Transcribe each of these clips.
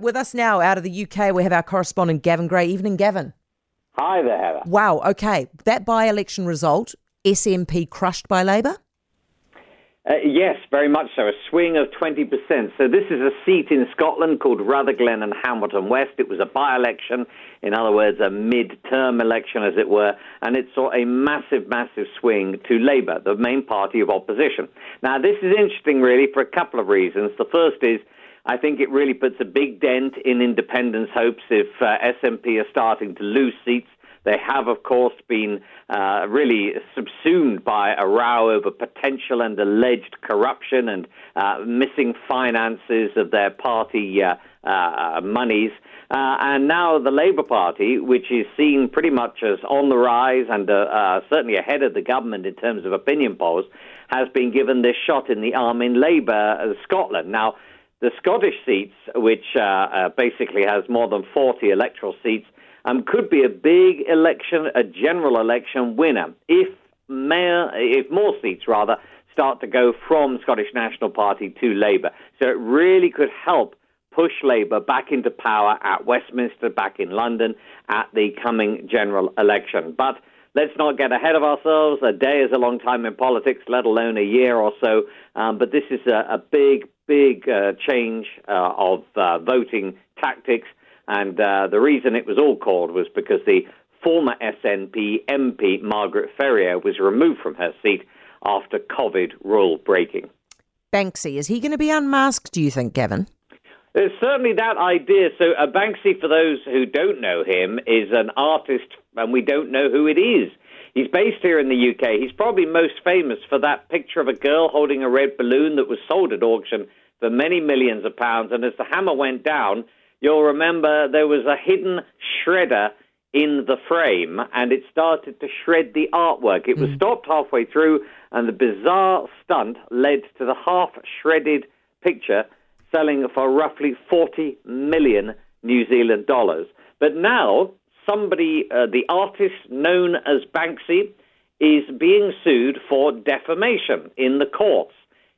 With us now out of the UK, we have our correspondent Gavin Grey. Evening, Gavin. Hi there, Heather. Wow, okay. That by election result, SNP crushed by Labour? Uh, yes, very much so. A swing of 20%. So, this is a seat in Scotland called Rutherglen and Hamilton West. It was a by election, in other words, a mid term election, as it were, and it saw a massive, massive swing to Labour, the main party of opposition. Now, this is interesting, really, for a couple of reasons. The first is I think it really puts a big dent in independence' hopes if uh, SNP are starting to lose seats. They have, of course, been uh, really subsumed by a row over potential and alleged corruption and uh, missing finances of their party uh, uh monies. Uh, and now the Labour Party, which is seen pretty much as on the rise and uh, certainly ahead of the government in terms of opinion polls, has been given this shot in the arm in Labour Scotland. Now, the Scottish seats, which basically has more than 40 electoral seats, um, could be a big election, a general election winner if mayor, if more seats rather start to go from Scottish National Party to Labour. So it really could help push Labour back into power at Westminster, back in London at the coming general election. But let's not get ahead of ourselves. A day is a long time in politics, let alone a year or so. Um, but this is a, a big, big uh, change uh, of uh, voting tactics and uh, the reason it was all called was because the former SNP MP Margaret Ferrier was removed from her seat after COVID rule breaking. Banksy, is he going to be unmasked, do you think, Gavin? There's certainly that idea. So, uh, Banksy, for those who don't know him, is an artist, and we don't know who it is. He's based here in the UK. He's probably most famous for that picture of a girl holding a red balloon that was sold at auction for many millions of pounds. And as the hammer went down, you'll remember there was a hidden shredder in the frame and it started to shred the artwork. It was mm. stopped halfway through, and the bizarre stunt led to the half shredded picture selling for roughly 40 million New Zealand dollars. But now, somebody, uh, the artist known as Banksy, is being sued for defamation in the courts.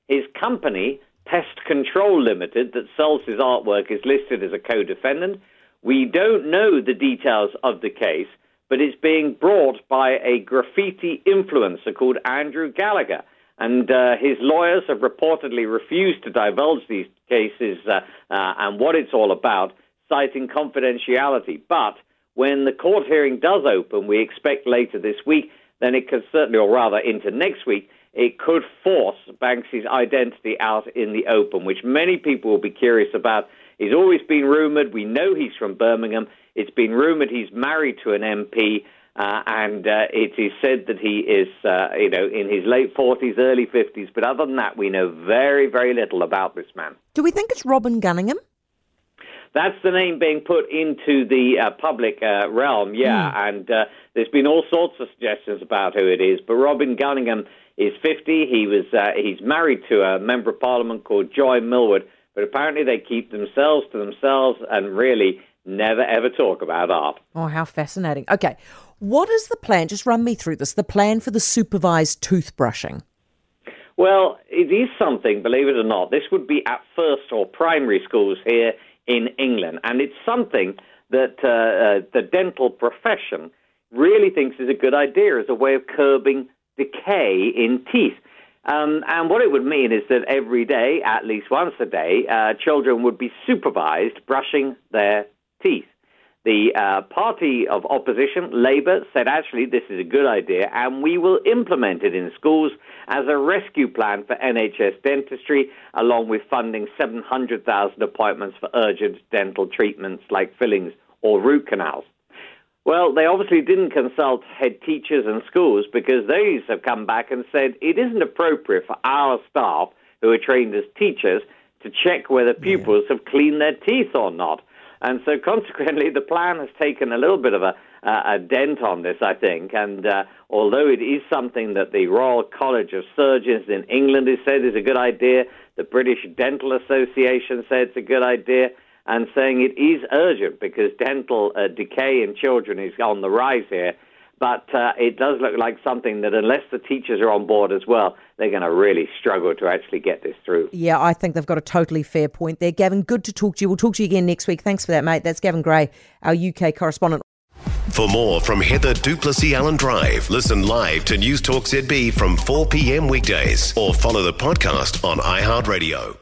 His company Pest Control Limited, that sells his artwork, is listed as a co defendant. We don't know the details of the case, but it's being brought by a graffiti influencer called Andrew Gallagher. And uh, his lawyers have reportedly refused to divulge these cases uh, uh, and what it's all about, citing confidentiality. But when the court hearing does open, we expect later this week, then it could certainly, or rather into next week, it could force Banksy's identity out in the open, which many people will be curious about. He's always been rumoured. We know he's from Birmingham. It's been rumoured he's married to an MP, uh, and uh, it is said that he is, uh, you know, in his late 40s, early 50s. But other than that, we know very, very little about this man. Do we think it's Robin Gunningham? That's the name being put into the uh, public uh, realm, yeah. Mm. And uh, there's been all sorts of suggestions about who it is, but Robin Gunningham is 50. He was uh, he's married to a member of parliament called Joy Millward, but apparently they keep themselves to themselves and really never ever talk about art. Oh, how fascinating. Okay. What is the plan? Just run me through this. The plan for the supervised toothbrushing. Well, it is something, believe it or not. This would be at first or primary schools here in England, and it's something that uh, uh, the dental profession really thinks is a good idea as a way of curbing decay in teeth. Um, and what it would mean is that every day, at least once a day, uh, children would be supervised brushing their teeth. The uh, party of opposition, Labour, said actually this is a good idea and we will implement it in schools as a rescue plan for NHS dentistry, along with funding 700,000 appointments for urgent dental treatments like fillings or root canals. Well, they obviously didn't consult head teachers and schools because these have come back and said it isn't appropriate for our staff who are trained as teachers to check whether pupils yeah. have cleaned their teeth or not. And so, consequently, the plan has taken a little bit of a, uh, a dent on this, I think. And uh, although it is something that the Royal College of Surgeons in England has said is a good idea, the British Dental Association said it's a good idea, and saying it is urgent because dental uh, decay in children is on the rise here. But uh, it does look like something that, unless the teachers are on board as well, they're going to really struggle to actually get this through. Yeah, I think they've got a totally fair point there. Gavin, good to talk to you. We'll talk to you again next week. Thanks for that, mate. That's Gavin Grey, our UK correspondent. For more from Heather du Plessis-Allen Drive, listen live to News Talk ZB from 4 p.m. weekdays or follow the podcast on iHeartRadio.